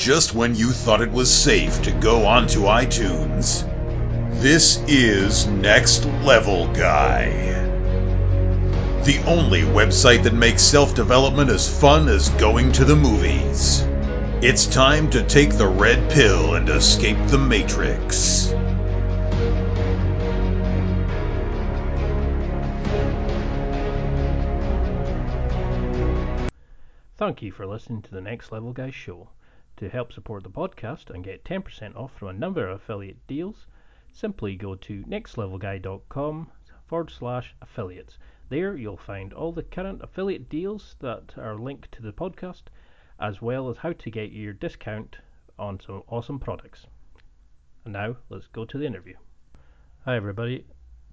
just when you thought it was safe to go onto iTunes. This is Next Level Guy. The only website that makes self development as fun as going to the movies. It's time to take the red pill and escape the Matrix. Thank you for listening to the Next Level Guys show. To help support the podcast and get 10% off from a number of affiliate deals, simply go to nextlevelguy.com forward slash affiliates. There you'll find all the current affiliate deals that are linked to the podcast, as well as how to get your discount on some awesome products. And now let's go to the interview. Hi everybody,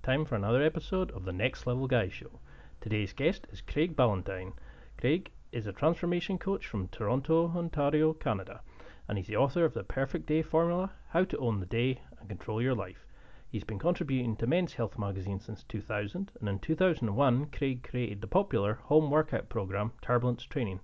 time for another episode of the Next Level Guy show. Today's guest is Craig Ballantyne. Craig is a transformation coach from Toronto, Ontario, Canada, and he's the author of The Perfect Day Formula How to Own the Day and Control Your Life. He's been contributing to Men's Health magazine since 2000, and in 2001, Craig created the popular home workout program Turbulence Training.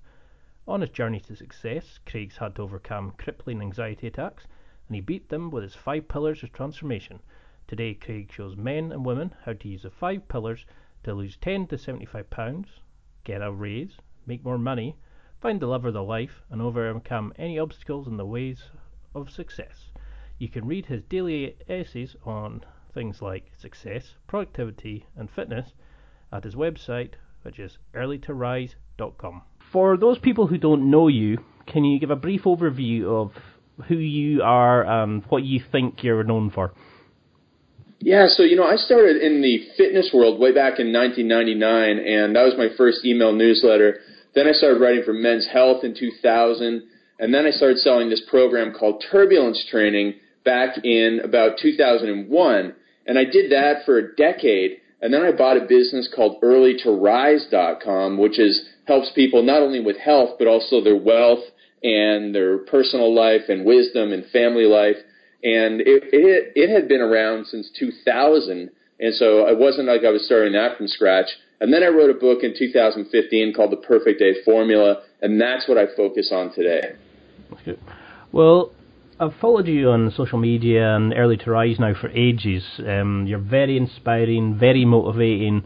On his journey to success, Craig's had to overcome crippling anxiety attacks, and he beat them with his five pillars of transformation. Today, Craig shows men and women how to use the five pillars to lose 10 to 75 pounds, get a raise, make more money, find the love of the life, and overcome any obstacles in the ways of success. You can read his daily essays on things like success, productivity, and fitness at his website, which is earlytorise.com. For those people who don't know you, can you give a brief overview of who you are and what you think you're known for? Yeah, so you know, I started in the fitness world way back in 1999, and that was my first email newsletter. Then I started writing for Men's Health in 2000, and then I started selling this program called Turbulence Training back in about 2001, and I did that for a decade. And then I bought a business called EarlyToRise.com, which is helps people not only with health but also their wealth and their personal life and wisdom and family life. And it it, it had been around since 2000, and so it wasn't like I was starting that from scratch. And then I wrote a book in 2015 called The Perfect Day Formula, and that's what I focus on today. Well, I've followed you on social media and Early to Rise now for ages. Um, you're very inspiring, very motivating.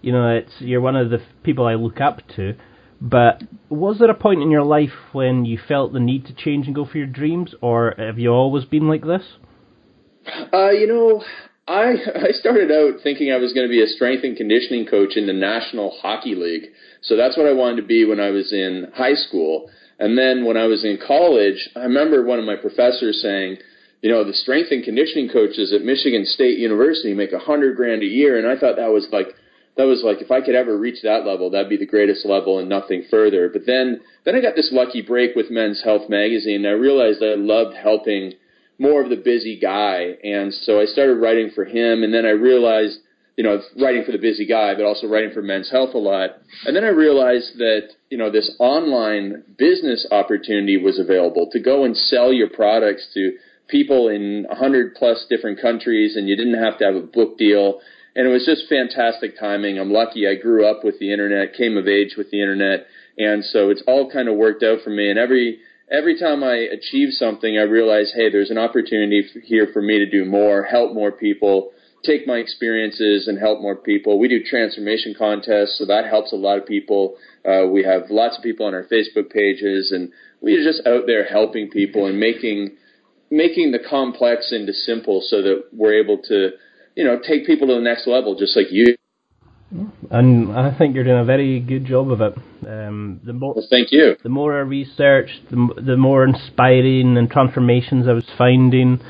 You know, it's you're one of the people I look up to. But was there a point in your life when you felt the need to change and go for your dreams, or have you always been like this? Uh, you know, I I started out thinking I was going to be a strength and conditioning coach in the National Hockey League. So that's what I wanted to be when I was in high school. And then when I was in college, I remember one of my professors saying, you know, the strength and conditioning coaches at Michigan State University make a hundred grand a year, and I thought that was like that was like if I could ever reach that level, that'd be the greatest level and nothing further. But then then I got this lucky break with Men's Health magazine, and I realized I loved helping more of the busy guy. And so I started writing for him, and then I realized, you know, writing for the busy guy, but also writing for Men's Health a lot. And then I realized that, you know, this online business opportunity was available to go and sell your products to people in 100 plus different countries, and you didn't have to have a book deal. And it was just fantastic timing. I'm lucky I grew up with the internet, came of age with the internet, and so it's all kind of worked out for me. And every every time I achieve something, I realize, hey, there's an opportunity here for me to do more, help more people, take my experiences and help more people. We do transformation contests, so that helps a lot of people. Uh, we have lots of people on our Facebook pages, and we are just out there helping people and making making the complex into simple, so that we're able to, you know, take people to the next level, just like you. And I think you're doing a very good job of it. Um, the more, well, thank you. The more I researched, the, the more inspiring and transformations I was finding.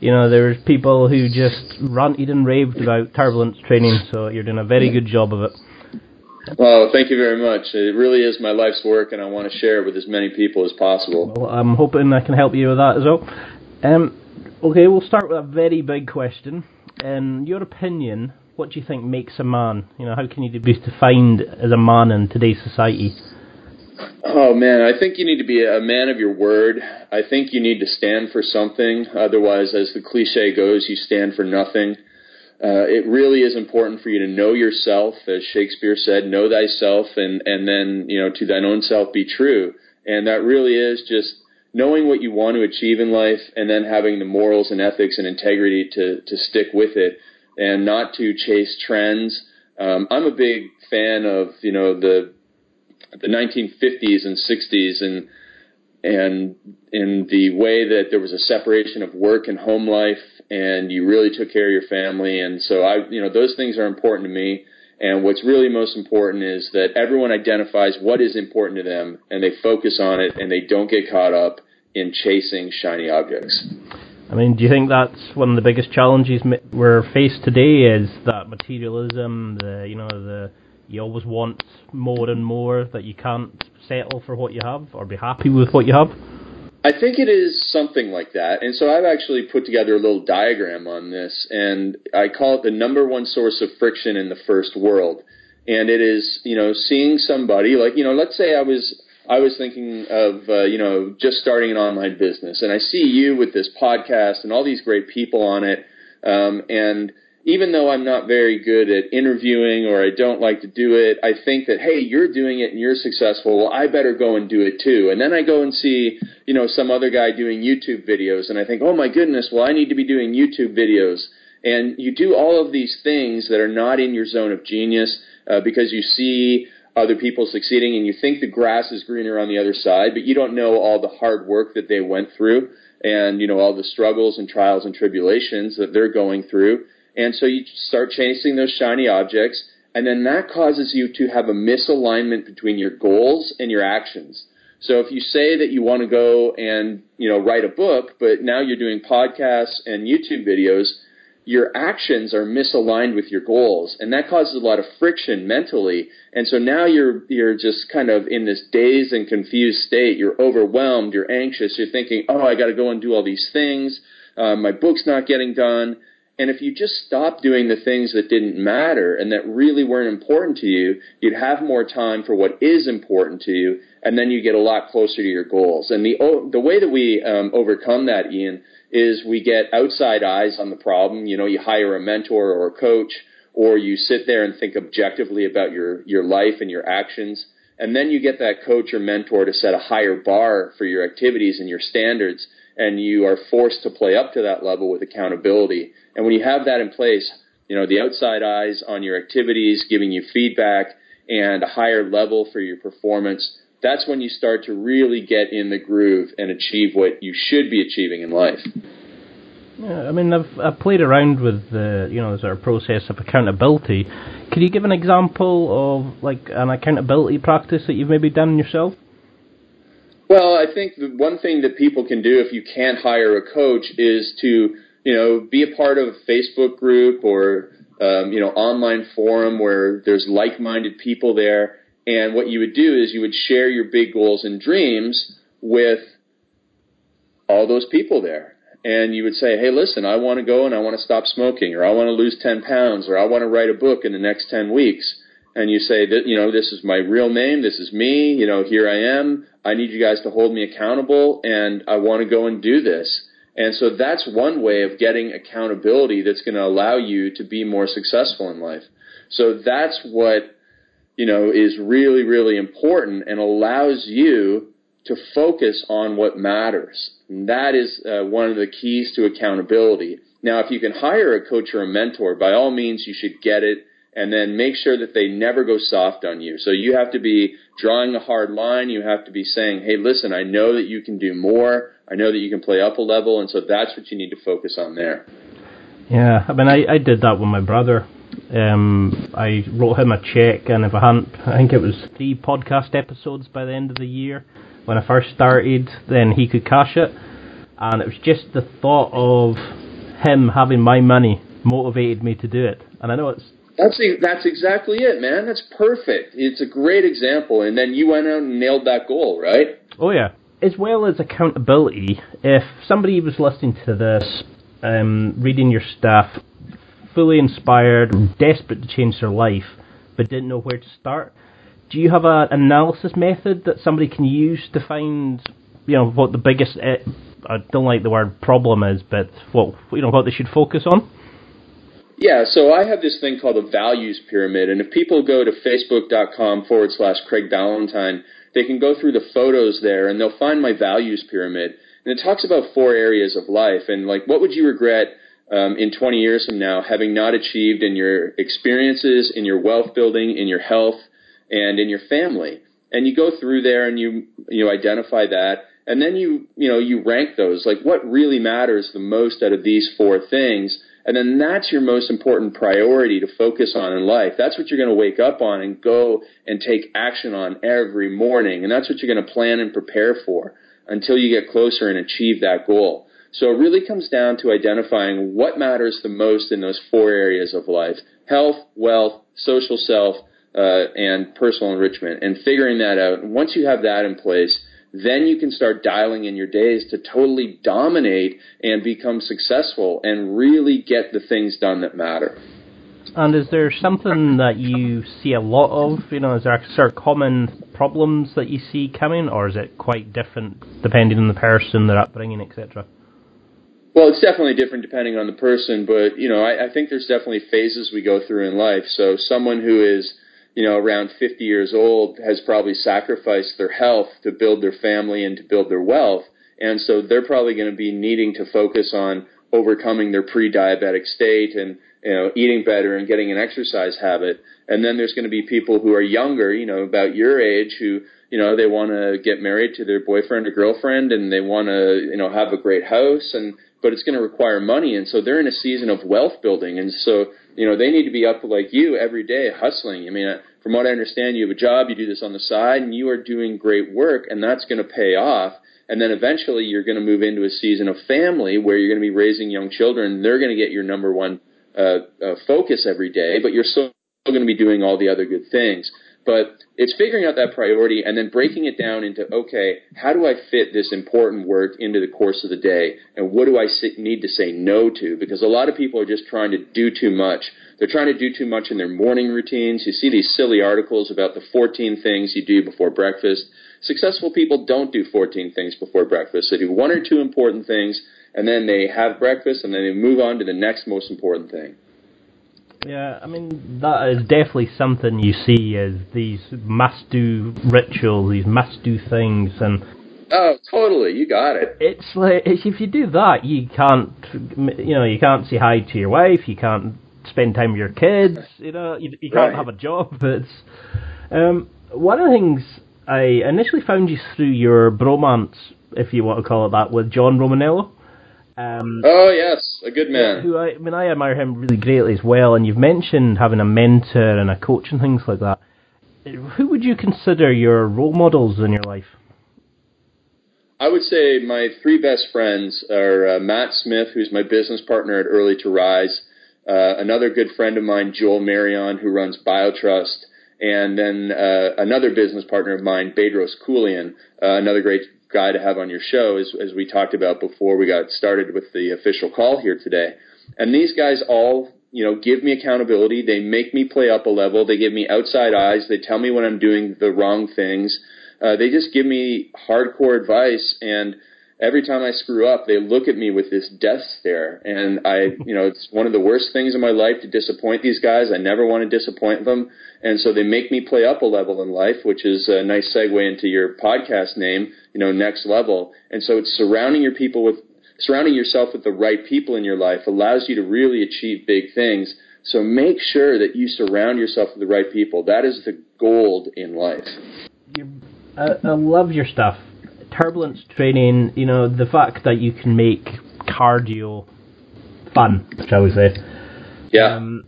You know, there there's people who just ranted and raved about turbulence training, so you're doing a very good job of it. Well, thank you very much. It really is my life's work, and I want to share it with as many people as possible. Well, I'm hoping I can help you with that as well. Um, okay, we'll start with a very big question. In your opinion, what do you think makes a man? You know, how can you be defined as a man in today's society? Oh man, I think you need to be a man of your word. I think you need to stand for something. Otherwise, as the cliche goes, you stand for nothing. Uh, it really is important for you to know yourself, as Shakespeare said, "Know thyself," and and then you know to thine own self be true. And that really is just knowing what you want to achieve in life and then having the morals and ethics and integrity to, to stick with it and not to chase trends. Um, I'm a big fan of, you know, the, the 1950s and 60s and, and in the way that there was a separation of work and home life and you really took care of your family. And so I, you know, those things are important to me. And what's really most important is that everyone identifies what is important to them and they focus on it and they don't get caught up in chasing shiny objects. I mean, do you think that's one of the biggest challenges we're faced today? Is that materialism, the you know the you always want more and more that you can't settle for what you have or be happy with what you have? I think it is something like that. And so I've actually put together a little diagram on this, and I call it the number one source of friction in the first world. And it is, you know, seeing somebody like, you know, let's say I was I was thinking of, uh, you know, just starting an online business, and I see you with this podcast and all these great people on it, um, and even though I'm not very good at interviewing or I don't like to do it, I think that, hey, you're doing it and you're successful. Well, I better go and do it too. And then I go and see, you know, some other guy doing YouTube videos and I think, oh my goodness, well, I need to be doing YouTube videos. And you do all of these things that are not in your zone of genius uh, because you see other people succeeding and you think the grass is greener on the other side, but you don't know all the hard work that they went through and, you know, all the struggles and trials and tribulations that they're going through and so you start chasing those shiny objects, and then that causes you to have a misalignment between your goals and your actions. So if you say that you want to go and, you know, write a book, but now you're doing podcasts and YouTube videos, your actions are misaligned with your goals and that causes a lot of friction mentally. And so now you're you're just kind of in this dazed and confused state. You're overwhelmed you're anxious you're thinking oh i got to go and do all these things. Uh, my book's not getting done. And if you just stopped doing the things that didn't matter and that really weren't important to you, you'd have more time for what is important to you, and then you get a lot closer to your goals. And the the way that we um, overcome that, Ian, is we get outside eyes on the problem. You know, you hire a mentor or a coach, or you sit there and think objectively about your your life and your actions, and then you get that coach or mentor to set a higher bar for your activities and your standards and you are forced to play up to that level with accountability. And when you have that in place, you know, the outside eyes on your activities, giving you feedback and a higher level for your performance, that's when you start to really get in the groove and achieve what you should be achieving in life. Yeah, I mean, I've, I've played around with the, you know, the sort of process of accountability. Could you give an example of, like, an accountability practice that you've maybe done yourself? Well, I think the one thing that people can do if you can't hire a coach is to, you know, be a part of a Facebook group or, um, you know, online forum where there's like-minded people there. And what you would do is you would share your big goals and dreams with all those people there. And you would say, hey, listen, I want to go and I want to stop smoking, or I want to lose 10 pounds, or I want to write a book in the next 10 weeks. And you say that you know this is my real name this is me you know here i am i need you guys to hold me accountable and i want to go and do this. And so that's one way of getting accountability that's going to allow you to be more successful in life. So that's what you know is really really important and allows you to focus on what matters and that is uh, one of the keys to accountability now if you can hire a coach or a mentor by all means you should get it and then make sure that they never go soft on you. So you have to be drawing a hard line. You have to be saying, hey, listen, I know that you can do more. I know that you can play up a level. And so that's what you need to focus on there. Yeah, I mean, I, I did that with my brother. Um, I wrote him a check, and if I hadn't, I think it was three podcast episodes by the end of the year when I first started, then he could cash it. And it was just the thought of him having my money motivated me to do it. And I know it's that's that's exactly it, man. That's perfect. It's a great example. And then you went out and nailed that goal, right? Oh yeah. As well as accountability, if somebody was listening to this, um, reading your stuff, fully inspired, desperate to change their life, but didn't know where to start, do you have an analysis method that somebody can use to find, you know, what the biggest eh, I don't like the word problem is, but what you know what they should focus on? Yeah, so I have this thing called a values pyramid, and if people go to facebook.com forward slash Craig Ballantyne, they can go through the photos there and they'll find my values pyramid. And it talks about four areas of life and like what would you regret um, in 20 years from now having not achieved in your experiences, in your wealth building, in your health, and in your family. And you go through there and you you know identify that, and then you you know you rank those like what really matters the most out of these four things and then that's your most important priority to focus on in life. That's what you're going to wake up on and go and take action on every morning. And that's what you're going to plan and prepare for until you get closer and achieve that goal. So it really comes down to identifying what matters the most in those four areas of life health, wealth, social self, uh, and personal enrichment, and figuring that out. And once you have that in place, then you can start dialing in your days to totally dominate and become successful and really get the things done that matter. And is there something that you see a lot of? You know, is there of common problems that you see coming, or is it quite different depending on the person, their upbringing, etc.? Well, it's definitely different depending on the person, but you know, I, I think there's definitely phases we go through in life. So someone who is you know, around 50 years old has probably sacrificed their health to build their family and to build their wealth. And so they're probably going to be needing to focus on overcoming their pre-diabetic state and, you know, eating better and getting an exercise habit. And then there's going to be people who are younger, you know, about your age who, you know, they want to get married to their boyfriend or girlfriend and they want to, you know, have a great house and, but it's going to require money. And so they're in a season of wealth building. And so you know, they need to be up like you every day hustling. I mean, from what I understand, you have a job, you do this on the side, and you are doing great work, and that's going to pay off. And then eventually you're going to move into a season of family where you're going to be raising young children. They're going to get your number one uh, uh, focus every day, but you're still going to be doing all the other good things. But it's figuring out that priority and then breaking it down into okay, how do I fit this important work into the course of the day, and what do I need to say no to? Because a lot of people are just trying to do too much. They're trying to do too much in their morning routines. You see these silly articles about the 14 things you do before breakfast. Successful people don't do 14 things before breakfast. They do one or two important things, and then they have breakfast, and then they move on to the next most important thing. Yeah, I mean that is definitely something you see as these must-do rituals, these must-do things, and oh, totally, you got it. It's like if you do that, you can't, you know, you can't say hi to your wife, you can't spend time with your kids, you know, you, you can't right. have a job. It's um, one of the things I initially found you through your bromance, if you want to call it that, with John Romaniello. Um, oh yes, a good man. Who I, I mean, I admire him really greatly as well. And you've mentioned having a mentor and a coach and things like that. Who would you consider your role models in your life? I would say my three best friends are uh, Matt Smith, who's my business partner at Early to Rise, uh, another good friend of mine, Joel Marion, who runs BioTrust, and then uh, another business partner of mine, Bedros Keuilian, uh, another great guy to have on your show, as, as we talked about before we got started with the official call here today. And these guys all, you know, give me accountability. They make me play up a level. They give me outside eyes. They tell me when I'm doing the wrong things. Uh, they just give me hardcore advice and every time I screw up, they look at me with this death stare. And I, you know, it's one of the worst things in my life to disappoint these guys. I never want to disappoint them. And so they make me play up a level in life, which is a nice segue into your podcast name, you know, next level. And so it's surrounding your people with, surrounding yourself with the right people in your life allows you to really achieve big things. So make sure that you surround yourself with the right people. That is the gold in life. I, I love your stuff turbulence training, you know, the fact that you can make cardio fun, shall we say. Yeah. Um,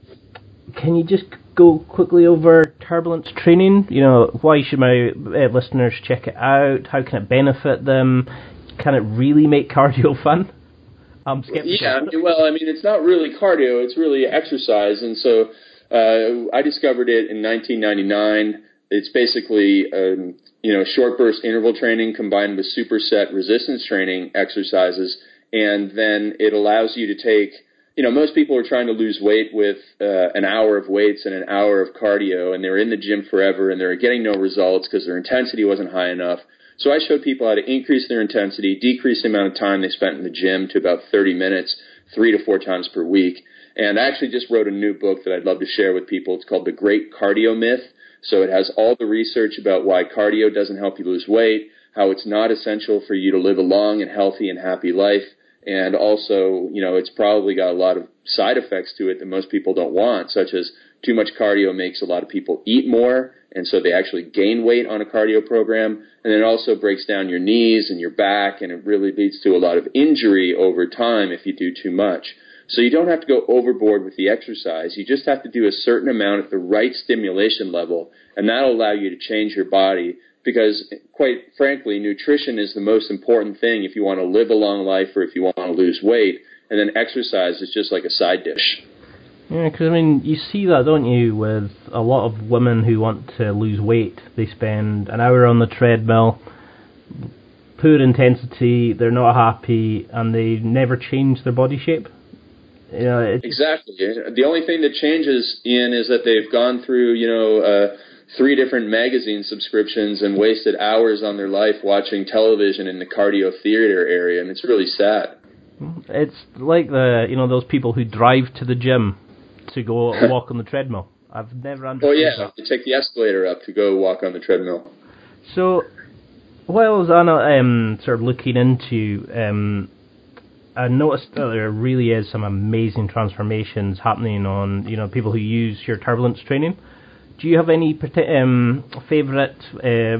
can you just go quickly over turbulence training? You know, why should my uh, listeners check it out? How can it benefit them? Can it really make cardio fun? I'm skeptical. Yeah, well, I mean, it's not really cardio; it's really exercise. And so, uh, I discovered it in 1999. It's basically um, you know, short burst interval training combined with superset resistance training exercises. And then it allows you to take, you know, most people are trying to lose weight with uh, an hour of weights and an hour of cardio, and they're in the gym forever and they're getting no results because their intensity wasn't high enough. So I showed people how to increase their intensity, decrease the amount of time they spent in the gym to about 30 minutes, three to four times per week. And I actually just wrote a new book that I'd love to share with people. It's called The Great Cardio Myth So it has all the research about why cardio doesn't help you lose weight, how it's not essential for you to live a long and healthy and happy life, and also, you know, it's probably got a lot of side effects to it that most people don't want, such as too much cardio makes a lot of people eat more, and so they actually gain weight on a cardio program. And then it also breaks down your knees and your back, and it really leads to a lot of injury over time if you do too much. So you don't have to go overboard with the exercise. You just have to do a certain amount at the right stimulation level, and that'll allow you to change your body. Because, quite frankly, nutrition is the most important thing if you want to live a long life or if you want to lose weight. And then exercise is just like a side dish. Yeah, because I mean, you see that, don't you, with a lot of women who want to lose weight. They spend an hour on the treadmill, poor intensity, they're not happy, and they never change their body shape. You know, it's, exactly. The only thing that changes, Ian, is that they've gone through, you know, uh, three different magazine subscriptions and wasted hours on their life watching television in the cardio theater area, and it's really sad. It's like the you know those people who drive to the gym to go walk on the treadmill. I've never understood. Oh yeah, that. you take the escalator up to go walk on the treadmill. So, while I was on, um, sort of looking into, um, I noticed that there really is some amazing transformations happening on you know people who use your turbulence training. Do you have any um, favorite uh,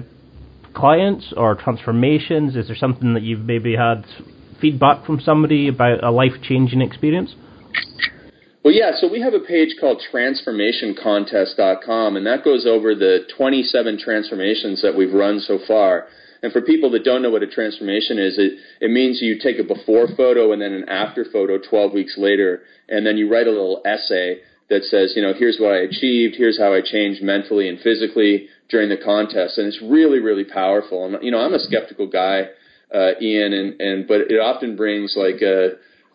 clients or transformations? Is there something that you've maybe had feedback from somebody about a life changing experience? Well, yeah, so we have a page called transformationcontest.com, and that goes over the 27 transformations that we've run so far. And for people that don't know what a transformation is, it, it means you take a before photo and then an after photo 12 weeks later, and then you write a little essay that says, you know, here's what I achieved, here's how I changed mentally and physically during the contest. And it's really, really powerful. And, you know, I'm a skeptical guy, uh, Ian, and, and, but it often brings like a,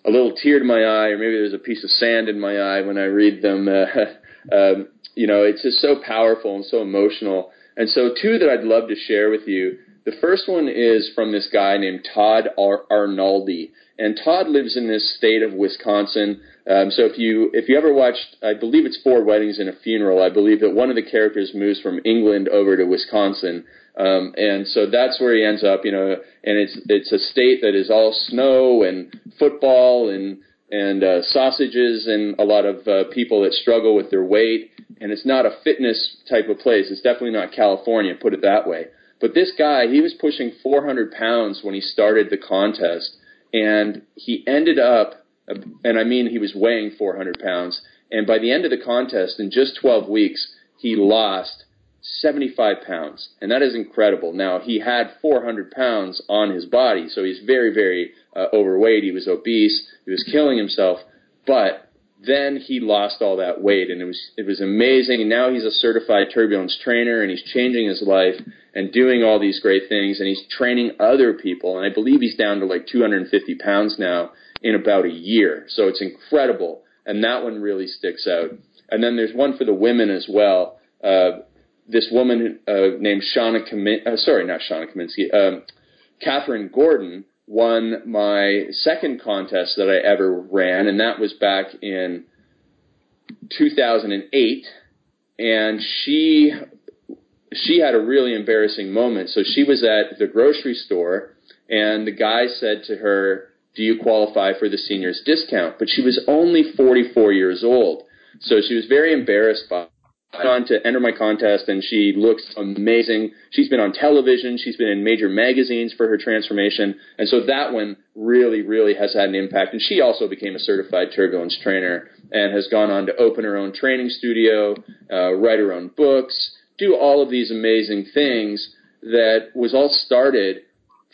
a little tear to my eye, or maybe there's a piece of sand in my eye when I read them. Uh, um, you know, it's just so powerful and so emotional. And so, two that I'd love to share with you. The first one is from this guy named Todd Ar- Arnaldi, and Todd lives in this state of Wisconsin. Um, so if you if you ever watched, I believe it's Four Weddings and a Funeral. I believe that one of the characters moves from England over to Wisconsin. Um, and so that's where he ends up, you know, and it's it's a state that is all snow and football and and uh, sausages and a lot of uh, people that struggle with their weight. And it's not a fitness type of place. It's definitely not California, put it that way. But this guy, he was pushing 400 pounds when he started the contest, and he ended up, and I mean he was weighing 400 pounds, and by the end of the contest, in just 12 weeks, he lost 75 pounds, and that is incredible. Now, he had 400 pounds on his body, so he's very, very uh, overweight. He was obese. He was killing himself, but then he lost all that weight, and it was it was amazing. And now he's a certified turbulence trainer, and he's changing his life and doing all these great things, and he's training other people. And I believe he's down to like 250 pounds now in about a year. So it's incredible, and that one really sticks out. And then there's one for the women as well. Uh, this woman uh, named Shauna Kamin- uh, sorry, not Shauna Kaminsky, um, Catherine Gordon won my second contest that I ever ran, and that was back in 2008. And she she had a really embarrassing moment. So she was at the grocery store, and the guy said to her, "Do you qualify for the seniors discount?" But she was only 44 years old, so she was very embarrassed by to enter my contest, and she looks amazing. She's been on television. She's been in major magazines for her transformation, and so that one really, really has had an impact. And she also became a certified turbulence trainer and has gone on to open her own training studio, uh, write her own books, do all of these amazing things that was all started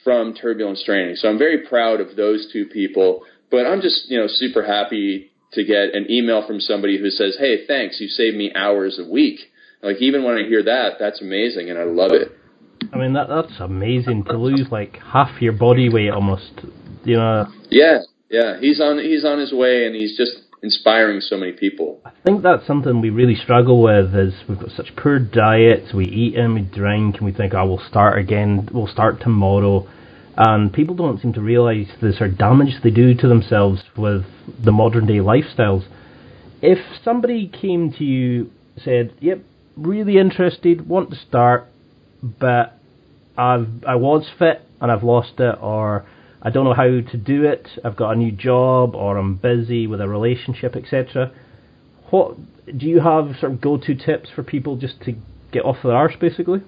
from turbulence training. So I'm very proud of those two people. But I'm just, you know, super happy to get an email from somebody who says, "Hey, thanks, you saved me hours a week." Like even when I hear that, that's amazing, and I love it. I mean, that that's amazing to lose like half your body weight almost. You know. Yeah, yeah. He's on he's on his way, and he's just inspiring so many people. I think that's something we really struggle with. Is we've got such poor diets. We eat and we drink, and we think, "Oh, we'll start again. We'll start tomorrow." And people don't seem to realise the sort of damage they do to themselves with the modern day lifestyles. If somebody came to you said, "Yep, really interested, want to start, but I've I was fit and I've lost it, or I don't know how to do it. I've got a new job, or I'm busy with a relationship, etc. What do you have sort of go-to tips for people just to get off their arse, basically?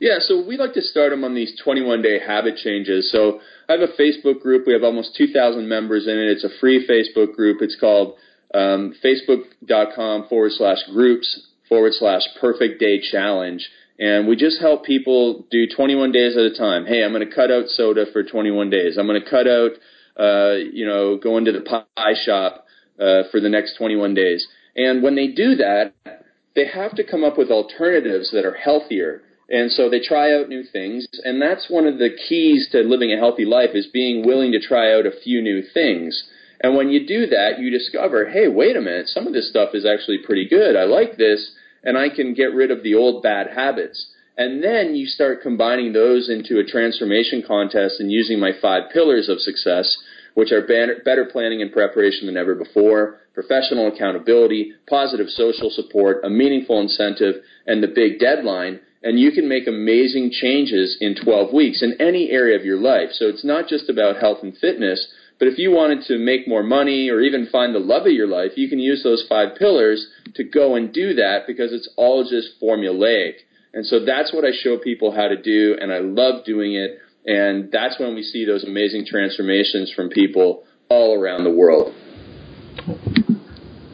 Yeah, so we like to start them on these 21 day habit changes. So I have a Facebook group. We have almost 2,000 members in it. It's a free Facebook group. It's called um, facebook.com forward slash groups forward slash perfect day challenge. And we just help people do 21 days at a time. Hey, I'm going to cut out soda for 21 days. I'm going to cut out, uh, you know, going to the pie shop uh, for the next 21 days. And when they do that, they have to come up with alternatives that are healthier. And so they try out new things, and that's one of the keys to living a healthy life is being willing to try out a few new things. And when you do that, you discover, hey, wait a minute, some of this stuff is actually pretty good. I like this, and I can get rid of the old bad habits. And then you start combining those into a transformation contest and using my five pillars of success, which are better planning and preparation than ever before, professional accountability, positive social support, a meaningful incentive, and the big deadline. And you can make amazing changes in 12 weeks in any area of your life. So it's not just about health and fitness, but if you wanted to make more money or even find the love of your life, you can use those five pillars to go and do that because it's all just formulaic. And so that's what I show people how to do, and I love doing it. And that's when we see those amazing transformations from people all around the world.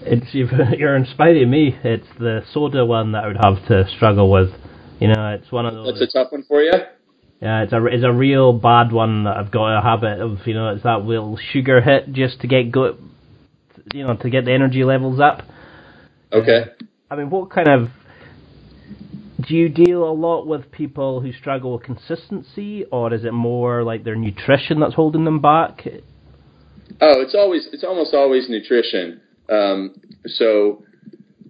It's you're inspiring me. It's the soda one that I would have to struggle with. You know, it's one of those. That's a tough one for you. Yeah, it's a it's a real bad one that I've got a habit of. You know, it's that little sugar hit just to get go, you know, to get the energy levels up. Okay. Uh, I mean, what kind of do you deal a lot with people who struggle with consistency, or is it more like their nutrition that's holding them back? Oh, it's always it's almost always nutrition. Um, so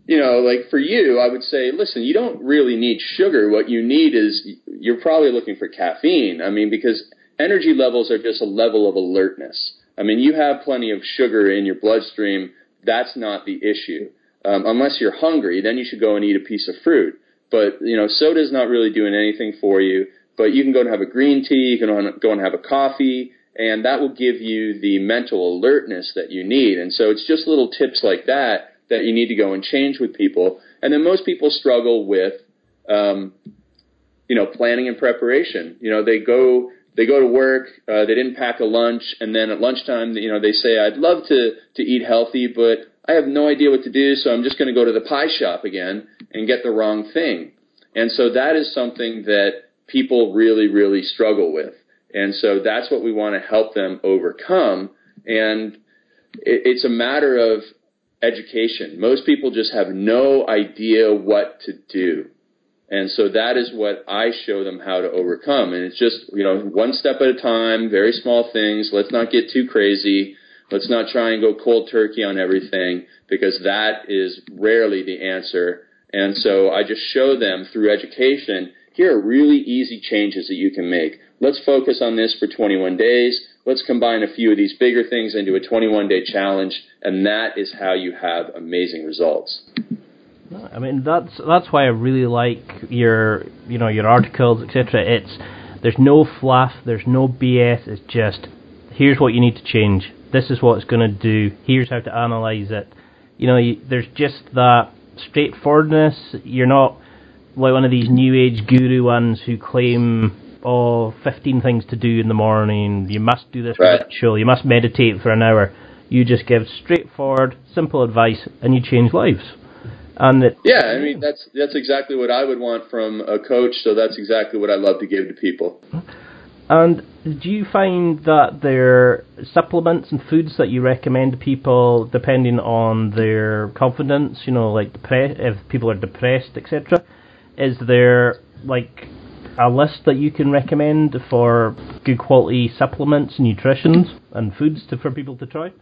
you know, like for you, I would say, listen, you don't really need sugar. What you need is you're probably looking for caffeine. I mean, because energy levels are just a level of alertness. I mean, you have plenty of sugar in your bloodstream. That's not the issue. Um, unless you're hungry, then you should go and eat a piece of fruit. But, you know, soda is not really doing anything for you. But you can go and have a green tea, you can go and have a coffee, and that will give you the mental alertness that you need. And so it's just little tips like that that you need to go and change with people. And then most people struggle with, um, you know, planning and preparation. You know, they go they go to work, uh, they didn't pack a lunch, and then at lunchtime, you know, they say, "I'd love to to eat healthy, but I have no idea what to do, so I'm just going to go to the pie shop again and get the wrong thing." And so that is something that people really, really struggle with. And so that's what we want to help them overcome. And it's a matter of education. Most people just have no idea what to do. And so that is what I show them how to overcome. And it's just, you know, one step at a time, very small things. Let's not get too crazy. Let's not try and go cold turkey on everything because that is rarely the answer. And so I just show them through education, here are really easy changes that you can make. Let's focus on this for 21 days let's combine a few of these bigger things into a 21 day challenge, and that is how you have amazing results. I mean that's that's why I really like your you know your articles etc. It's there's no fluff, there's no BS. It's just here's what you need to change. This is what it's going to do. Here's how to analyze it. You know, you, there's just that straightforwardness. You're not like one of these new age guru ones who claim oh, 15 things to do in the morning, you must do this right. ritual, you must meditate for an hour. You just give straightforward, simple advice, and you change lives. And it, yeah, I mean that's that's exactly what I would want from a coach. So that's exactly what I love to give to people. And do you find that there are supplements and foods that you recommend to people depending on their confidence? You know, like depre- if people are depressed, etc. Is there like a list that you can recommend for good quality supplements, nutritions, and foods to, for people to try?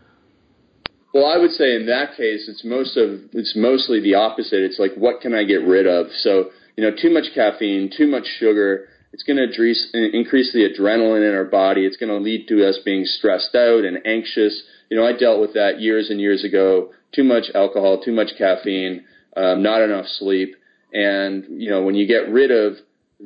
Well, I would say in that case, it's most of it's mostly the opposite. It's like what can I get rid of? So you know, too much caffeine, too much sugar. It's going to increase the adrenaline in our body. It's going to lead to us being stressed out and anxious. You know, I dealt with that years and years ago. Too much alcohol, too much caffeine. um, not enough sleep, and you know when you get rid of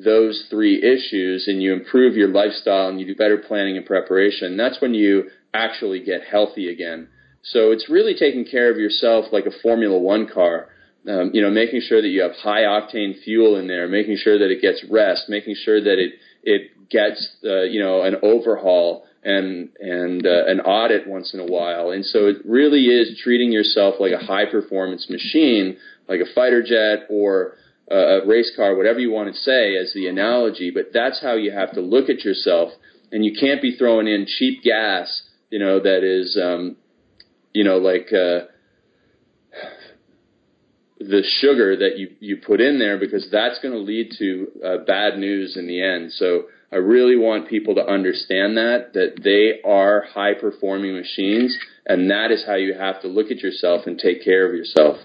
those three issues and you improve your lifestyle and you do better planning and preparation, that's when you actually get healthy again. So it's really taking care of yourself like a Formula One car. Um, you know, making sure that you have high octane fuel in there, making sure that it gets rest, making sure that it it gets uh, you know an overhaul and and uh, an audit once in a while. And so it really is treating yourself like a high performance machine, like a fighter jet or a race car, whatever you want to say as the analogy. But that's how you have to look at yourself, and you can't be throwing in cheap gas, you know, that is, um, you know, like. Uh, the sugar that you, you put in there because that's going to lead to uh, bad news in the end. So I really want people to understand that that they are high performing machines, and that is how you have to look at yourself and take care of yourself.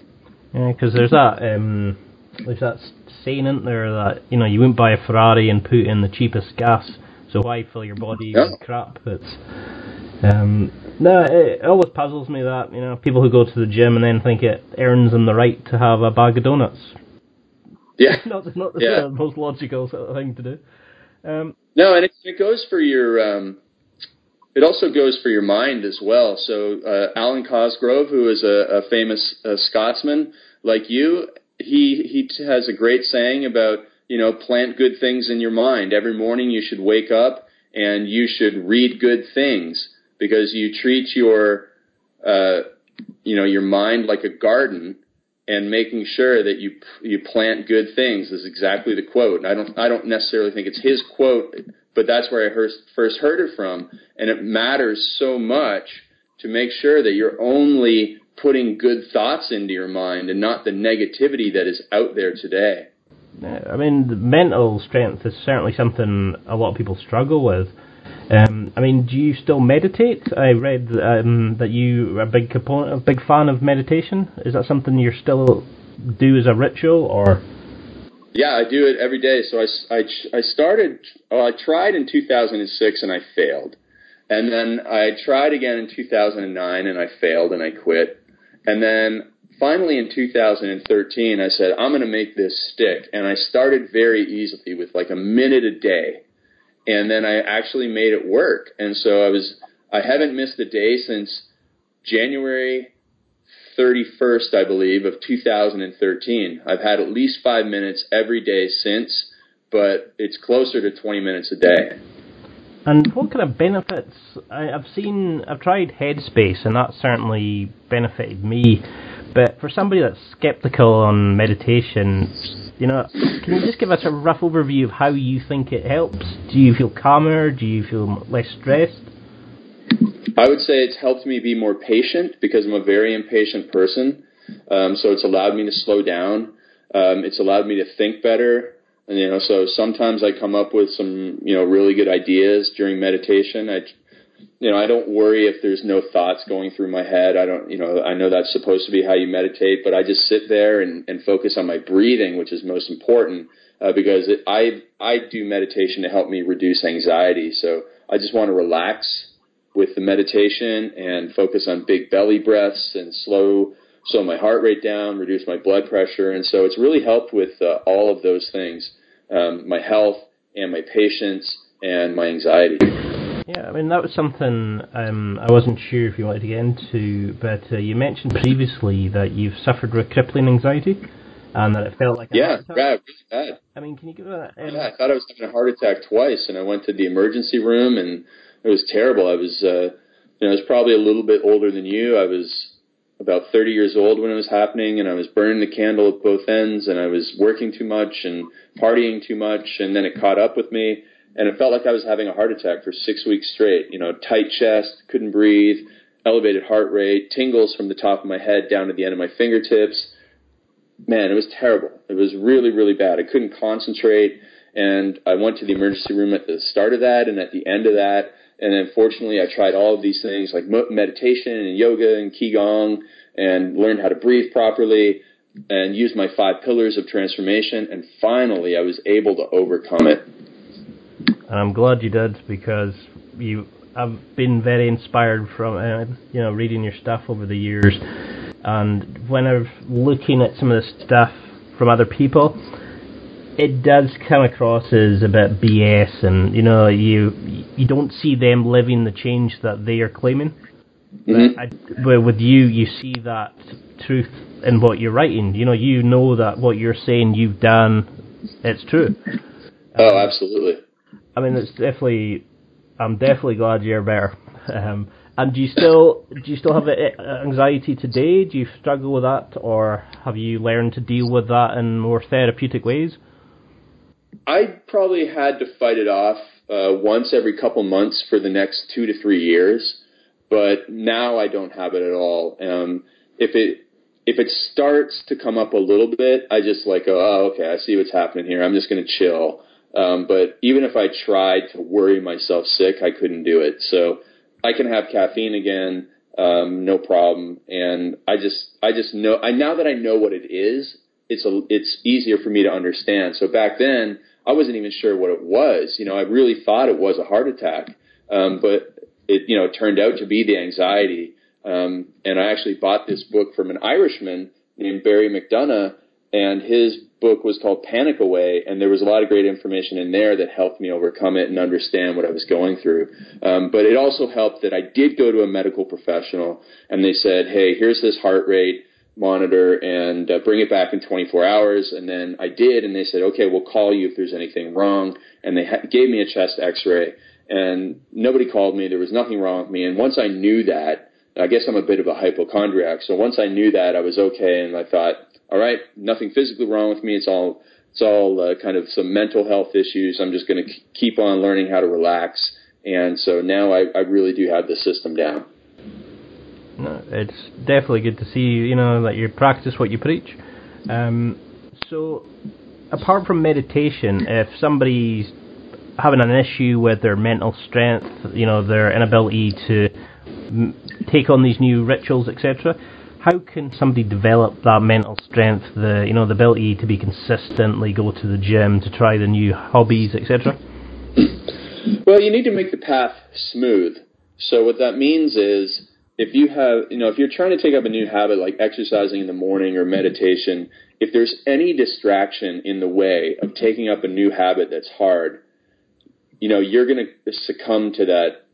Yeah, because there's that um, there's that saying in there that you know you wouldn't buy a Ferrari and put in the cheapest gas, so why fill your body yeah. with crap? It's um, no, it always puzzles me that you know people who go to the gym and then think it earns them the right to have a bag of donuts. Yeah, not not yeah. the most logical sort of thing to do. Um, no, and it, it goes for your. Um, it also goes for your mind as well. So uh, Alwyn Cosgrove, who is a, a famous uh, Scotsman like you, he he has a great saying about you know plant good things in your mind. Every morning you should wake up and you should read good things because you treat your uh, you know your mind like a garden and making sure that you you plant good things is exactly the quote. And I don't I don't necessarily think it's his quote, but that's where I first first heard it from. And it matters so much to make sure that you're only putting good thoughts into your mind and not the negativity that is out there today. I mean, mental strength is certainly something a lot of people struggle with. Um, I mean, do you still meditate? I read um, that you are a big component, a big fan of meditation. Is that something you still do as a ritual, or? Yeah, I do it every day. So I, I, I started, well, I tried in 2006 and I failed. And then I tried again in 2009 and I failed and I quit. And then finally in 2013, I said, I'm going to make this stick. And I started very easily with like a minute a day and then I actually made it work. And so I was I haven't missed a day since January 31st, I believe, of 2013. I've had at least five minutes every day since, but it's closer to 20 minutes a day. And what kind of benefits? I, I've seen, I've tried Headspace, and that certainly benefited me. But for somebody that's skeptical on meditation, you know, can you just give us a rough overview of how you think it helps? Do you feel calmer? Do you feel less stressed? I would say it's helped me be more patient because I'm a very impatient person. Um, so it's allowed me to slow down. Um, it's allowed me to think better. And, you know, so sometimes I come up with some, you know, really good ideas during meditation. I you know, I don't worry if there's no thoughts going through my head. I don't, you know, I know that's supposed to be how you meditate, but I just sit there and, and focus on my breathing, which is most important uh, because it, I I do meditation to help me reduce anxiety. So I just want to relax with the meditation and focus on big belly breaths and slow slow my heart rate down, reduce my blood pressure, and so it's really helped with uh, all of those things, um, my health and my patience and my anxiety. Yeah, I mean that was something um, I wasn't sure if you wanted to get into, but uh, you mentioned previously that you've suffered with crippling anxiety, and that it felt like a yeah, yeah, really bad. I mean, can you give a? Um, yeah, I thought I was having a heart attack twice, and I went to the emergency room, and it was terrible. I was, uh, you know, I was probably a little bit older than you. I was about 30 years old when it was happening, and I was burning the candle at both ends, and I was working too much and partying too much, and then it caught up with me and it felt like I was having a heart attack for six weeks straight. You know, tight chest, couldn't breathe, elevated heart rate, tingles from the top of my head down to the end of my fingertips. Man, it was terrible. It was really, really bad. I couldn't concentrate, and I went to the emergency room at the start of that and at the end of that. And then, fortunately, I tried all of these things like meditation and yoga and qigong, and learned how to breathe properly and used my five pillars of transformation. And finally, I was able to overcome it and I'm glad you did because you I've been very inspired from uh, you know reading your stuff over the years, And when I'm looking at some of the stuff from other people, it does come across as a bit BS, and you know, you you don't see them living the change that they are claiming. Mm-hmm. I, but with you, you see that truth in what you're writing. You know, you know that what you're saying you've done, it's true. Oh, absolutely. I mean, it's definitely. I'm definitely glad you're better. Um, and do you still do you still have anxiety today? Do you struggle with that, or have you learned to deal with that in more therapeutic ways? I probably had to fight it off uh, once every couple months for the next two to three years, but now I don't have it at all. Um, if it if it starts to come up a little bit, I just like oh, okay, I see what's happening here. I'm just going to chill. Um, but even if I tried to worry myself sick, I couldn't do it. So I can have caffeine again, um, no problem. And I just, I just know, I now that I know what it is, it's a, it's easier for me to understand. So back then, I wasn't even sure what it was. You know, I really thought it was a heart attack, um, but it, you know, turned out to be the anxiety. Um, and I actually bought this book from an Irishman named Barry McDonagh, and his book was called Panic Away, and there was a lot of great information in there that helped me overcome it and understand what I was going through. Um, but it also helped that I did go to a medical professional, and they said, "Hey, here's this heart rate." Monitor and uh, bring it back in 24 hours. And then I did, and they said, okay, we'll call you if there's anything wrong. And they ha- gave me a chest X-ray, and nobody called me. There was nothing wrong with me. And once I knew that, I guess I'm a bit of a hypochondriac. So once I knew that, I was okay, and I thought, all right, nothing physically wrong with me. It's all it's all uh, kind of some mental health issues. I'm just going to keep on learning how to relax. And so now I, I really do have the system down. No, it's definitely good to see you know that you practice what you preach. Um, so, apart from meditation, if somebody's having an issue with their mental strength, you know, their inability to m- take on these new rituals, etc., how can somebody develop that mental strength, the you know, the ability to be consistently go to the gym, to try the new hobbies, etc.? Well, you need to make the path smooth. So what that means is if you have, you know, if you're trying to take up a new habit like exercising in the morning or meditation, if there's any distraction in the way of taking up a new habit that's hard, you know, you're going to succumb to that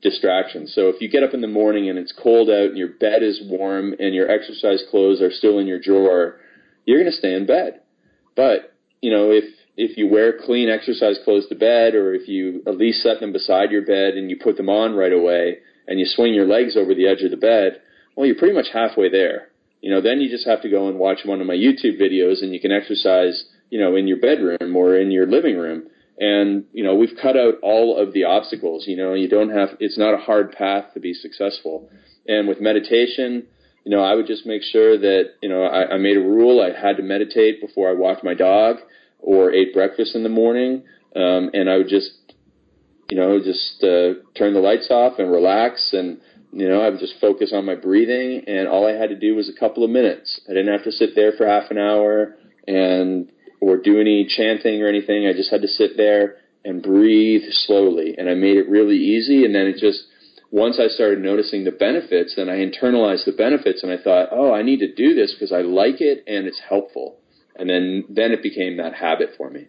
distraction. So if you get up in the morning and it's cold out and your bed is warm and your exercise clothes are still in your drawer, you're going to stay in bed. But, you know, if if you wear clean exercise clothes to bed or if you at least set them beside your bed and you put them on right away and you swing your legs over the edge of the bed, well, you're pretty much halfway there. You know, then you just have to go and watch one of my YouTube videos and you can exercise, you know, in your bedroom or in your living room. And, you know, we've cut out all of the obstacles. You know, you don't have, it's not a hard path to be successful. And with meditation, you know, I would just make sure that, you know, I, I made a rule. I had to meditate before I walked my dog or ate breakfast in the morning. Um, and I would just, you know, just uh, turn the lights off and relax. And, you know, I would just focus on my breathing. And all I had to do was a couple of minutes. I didn't have to sit there for half an hour and or do any chanting or anything. I just had to sit there and breathe slowly. And I made it really easy. And then it just, once I started noticing the benefits, then I internalized the benefits and I thought, oh, I need to do this because I like it and it's helpful. And then, then it became that habit for me.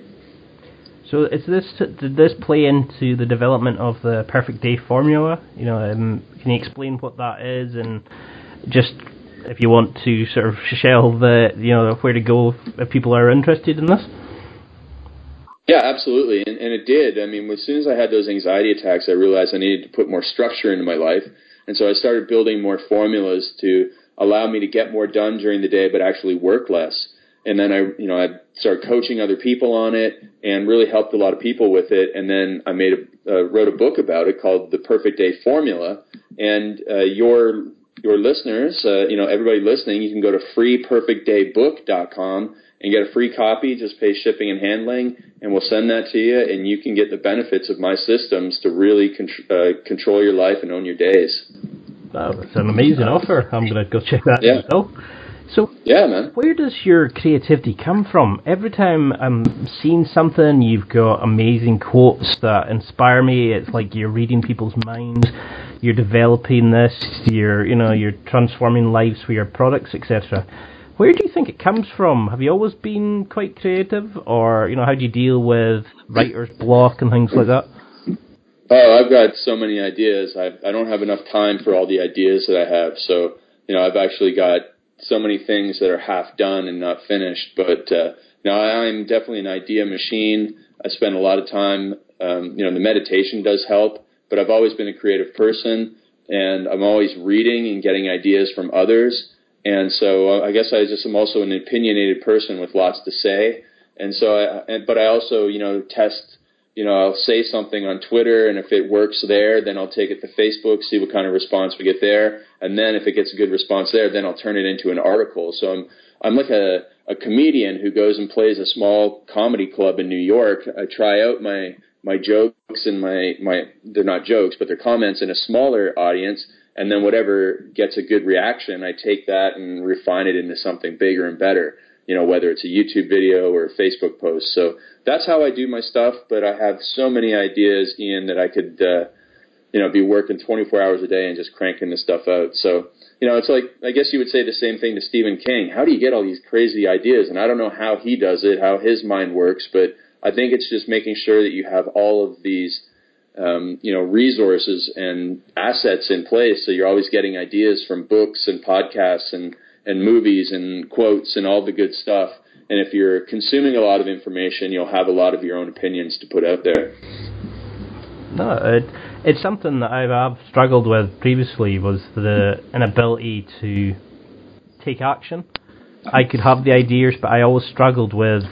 So is this did this play into the development of the perfect day formula? You know, um, can you explain what that is and just if you want to sort of shell the you know where to go if people are interested in this. Yeah, absolutely, and, and it did. I mean, as soon as I had those anxiety attacks, I realized I needed to put more structure into my life, and so I started building more formulas to allow me to get more done during the day, but actually work less. And then I, you know, I started coaching other people on it, and really helped a lot of people with it. And then I made a uh, wrote a book about it called The Perfect Day Formula. And uh, your your listeners, uh, you know, everybody listening, you can go to freeperfectdaybook.com and get a free copy. Just pay shipping and handling, and we'll send that to you, and you can get the benefits of my systems to really con- uh, control your life and own your days. That's an amazing offer. I'm going to go check that yeah. out. So, yeah, man. Where does your creativity come from? Every time I'm seeing something, you've got amazing quotes that inspire me. It's like you're reading people's minds you're developing this, you're you know you're transforming lives for your products, etc. Where do you think it comes from? Have you always been quite creative, or you know how do you deal with writer's block and things like that? Oh, I've got so many ideas. I I don't have enough time for all the ideas that I have. So you know, I've actually got so many things that are half done and not finished. But uh, I'm definitely an idea machine. I spend a lot of time. Um, you know, the meditation does help, but I've always been a creative person, and I'm always reading and getting ideas from others. And so uh, I guess I just am also an opinionated person with lots to say. And so, I, and, but I also, you know, test, you know, I'll say something on Twitter and if it works there, then I'll take it to Facebook, see what kind of response we get there. And then if it gets a good response there, then I'll turn it into an article. So I'm, I'm like a, a comedian who goes and plays a small comedy club in New York. I try out my, my jokes and my, my, they're not jokes, but they're comments in a smaller audience and then whatever gets a good reaction, I take that and refine it into something bigger and better. You know, whether it's a YouTube video or a Facebook post. So that's how I do my stuff. But I have so many ideas, Ian, that I could, uh, you know, be working 24 hours a day and just cranking this stuff out. So, you know, it's like I guess you would say the same thing to Stephen King. How do you get all these crazy ideas? And I don't know how he does it, how his mind works, but I think it's just making sure that you have all of these um, you know resources and assets in place. So you're always getting ideas from books and podcasts and and movies and quotes and all the good stuff. And if you're consuming a lot of information, you'll have a lot of your own opinions to put out there. No, it, it's something that I've, I've struggled with previously was the inability to take action. I could have the ideas, but I always struggled with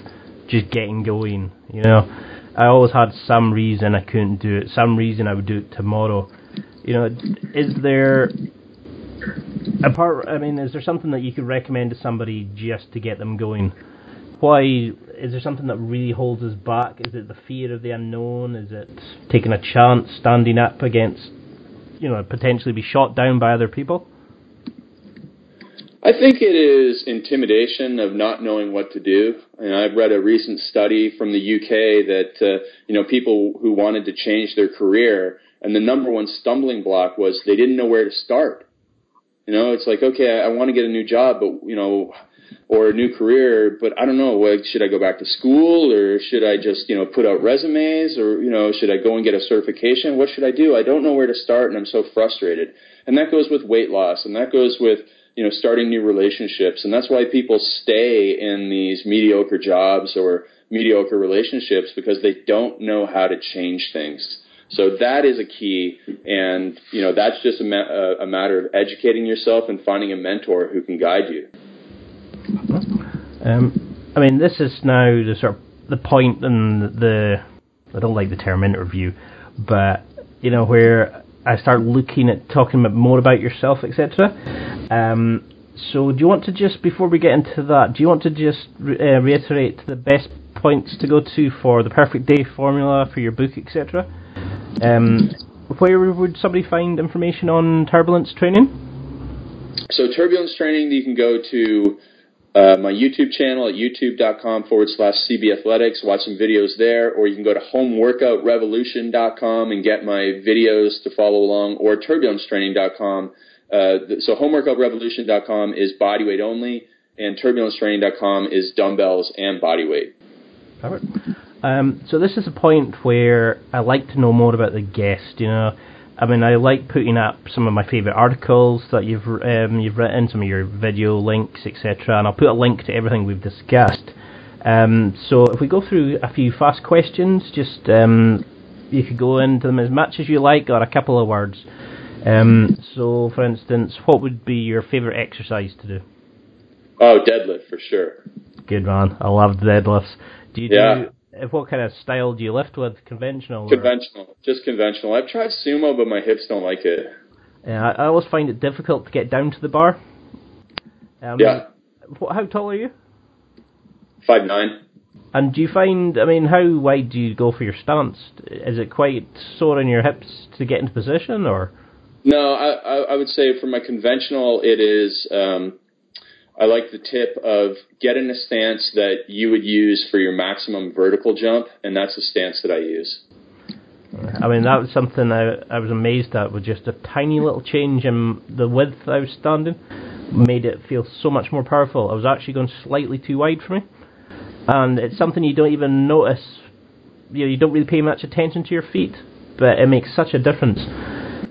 just getting going. You know, I always had some reason I couldn't do it, some reason I would do it tomorrow. You know, is there apart? I mean, is there something that you could recommend to somebody just to get them going? Why is there something that really holds us back? Is it the fear of the unknown? Is it taking a chance, standing up against, you know, potentially be shot down by other people? I think it is intimidation of not knowing what to do. And I've read a recent study from the UK that uh, you know people who wanted to change their career, and the number one stumbling block was they didn't know where to start. You know, it's like okay, I, I want to get a new job, but you know, or a new career, but I don't know. What, should I go back to school, or should I just you know put out resumes, or you know, should I go and get a certification? What should I do? I don't know where to start, and I'm so frustrated. And that goes with weight loss, and that goes with you know, starting new relationships. And that's why people stay in these mediocre jobs or mediocre relationships because they don't know how to change things. So that is a key, and you know that's just a, ma- a matter of educating yourself and finding a mentor who can guide you. Um, I mean, this is now the sort of the point in the I don't like the term interview, but you know where I start looking at talking more about yourself, etc. Um, so, do you want to just before we get into that, do you want to just re- uh, reiterate the best points to go to for the perfect day formula for your book, etc. Um, where would somebody find information on turbulence training? So, turbulence training, you can go to uh, my YouTube channel at youtube.com forward slash CB Athletics. Watch some videos there, or you can go to homeworkoutrevolution.com and get my videos to follow along, or turbulencetraining.com. Uh, so homeworkoutrevolution.com is bodyweight only, and turbulencetraining.com is dumbbells and bodyweight. Um, so this is a point where I like to know more about the guest. You know, I mean, I like putting up some of my favourite articles that you've um, you've written, some of your video links, etc. And I'll put a link to everything we've discussed. Um, so if we go through a few fast questions, just um, you could go into them as much as you like, or a couple of words. Um, so, for instance, what would be your favourite exercise to do? Oh, deadlift for sure. Good man. I love deadlifts. Do you yeah. do what kind of style do you lift with? Conventional? Conventional, or? just conventional. I've tried sumo, but my hips don't like it. Yeah, I, I always find it difficult to get down to the bar. Um, yeah. What, how tall are you? Five nine. And do you find, I mean, how wide do you go for your stance? Is it quite sore in your hips to get into position, or? No, I, I, I would say for my conventional, it is um, I like the tip of get in a stance that you would use for your maximum vertical jump, and that's the stance that I use. I mean, that was something I, I was amazed at with just a tiny little change in the width I was standing. Made it feel so much more powerful. I was actually going slightly too wide for me. And it's something you don't even notice. You know, you don't really pay much attention to your feet, but it makes such a difference.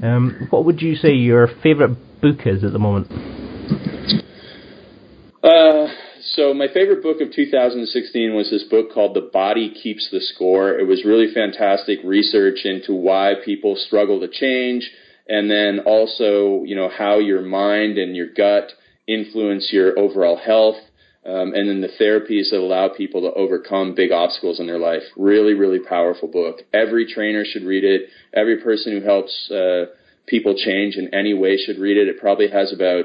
Um, what would you say your favourite book is at the moment? Uh, so my favorite book of 2016 was this book called The Body Keeps the Score. It was really fantastic research into why people struggle to change and then also, you know, how your mind and your gut influence your overall health. Um, and then the therapies that allow people to overcome big obstacles in their life. Really, really powerful book. Every trainer should read it. Every person who helps uh, people change in any way should read it. It probably has about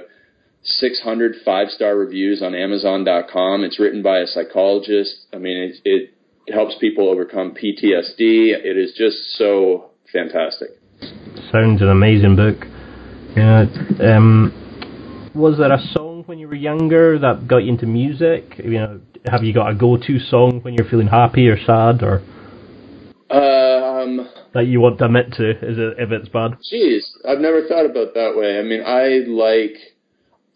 600 five star reviews on Amazon.com. It's written by a psychologist. I mean, it, it helps people overcome PTSD. It is just so fantastic. Sounds an amazing book. Yeah. Um, was there a song when you were younger that got you into music? You know, have you got a go-to song when you're feeling happy or sad, or um, that you want to admit to? Is it if it's bad? Jeez, I've never thought about that way. I mean, I like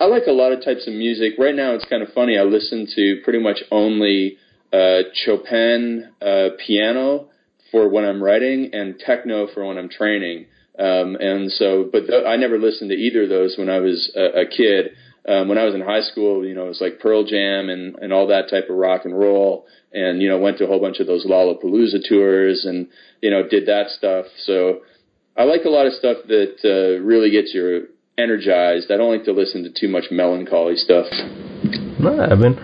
I like a lot of types of music. Right now, it's kind of funny. I listen to pretty much only uh, Chopin uh, piano for when I'm writing and techno for when I'm training. Um, and so, but th- I never listened to either of those when I was a, a kid. Um, when I was in high school, you know, it was like Pearl Jam and, and all that type of rock and roll. And, you know, went to a whole bunch of those Lollapalooza tours and, you know, did that stuff. So I like a lot of stuff that uh, really gets your energized. I don't like to listen to too much melancholy stuff. No, I mean,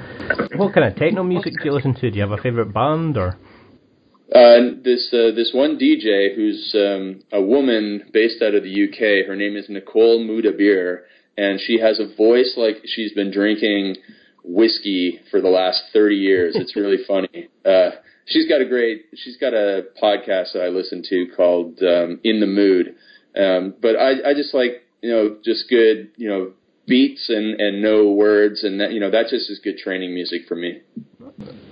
what kind of techno music do you listen to? Do you have a favorite band or? Uh, this uh, this one DJ who's um, a woman based out of the UK. Her name is Nicole Moudaber, and she has a voice like she's been drinking whiskey for the last thirty years. It's really funny. Uh, she's got a great. She's got a podcast that I listen to called um, In the Mood. Um, but I, I just like you know, just good, you know, beats and and no words, and that you know that just is good training music for me.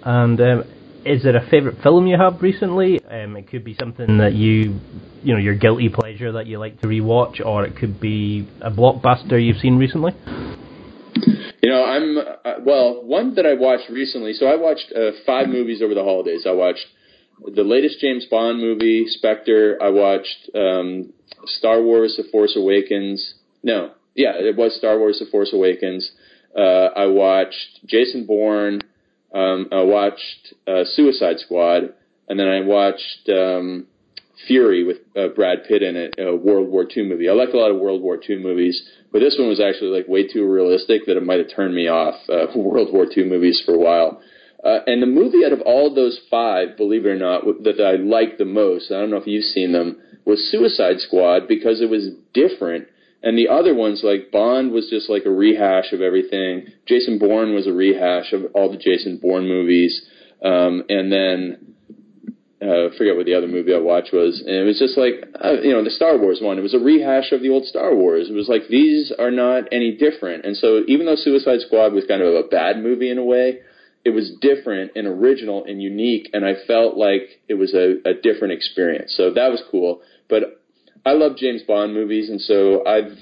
And um, is it a favorite film you have recently? Um, it could be something that you, you know, your guilty pleasure that you like to rewatch, or it could be a blockbuster you've seen recently. You know, I'm uh, well. One that I watched recently. So I watched uh, five movies over the holidays. I watched the latest James Bond movie, Spectre. I watched um, Star Wars: The Force Awakens. No, yeah, it was Star Wars: The Force Awakens. Uh, I watched Jason Bourne. Um, I watched uh, Suicide Squad, and then I watched um, Fury with uh, Brad Pitt in it, a World War II movie. I like a lot of World War II movies, but this one was actually like way too realistic that it might have turned me off uh, World War II movies for a while. Uh, and the movie out of all those five, believe it or not, that I liked the most, I don't know if you've seen them, was Suicide Squad because it was different. And the other ones, like Bond, was just like a rehash of everything. Jason Bourne was a rehash of all the Jason Bourne movies. Um, and then uh, I forget what the other movie I watched was, and it was just like uh, you know the Star Wars one. It was a rehash of the old Star Wars. It was like these are not any different. And so even though Suicide Squad was kind of a bad movie in a way, it was different and original and unique, and I felt like it was a, a different experience. So that was cool. But I love James Bond movies, and so I've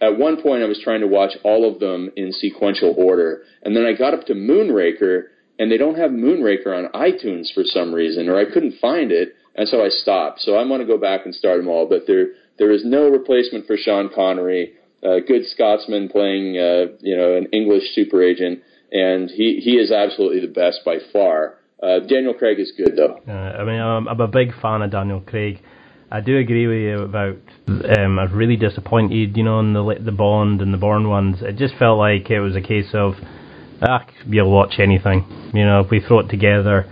at one point I was trying to watch all of them in sequential order, and then I got up to Moonraker, and they don't have Moonraker on iTunes for some reason, or I couldn't find it, and so I stopped. So I want to go back and start them all, but there there is no replacement for Sean Connery, a good Scotsman playing uh, you know an English super agent and he he is absolutely the best by far. Uh, Daniel Craig is good though. Uh, I mean, I'm, I'm a big fan of Daniel Craig. I do agree with you about. Um, I was really disappointed, you know, in the the Bond and the Bourne ones. It just felt like it was a case of, ah, you'll watch anything, you know, if we throw it together.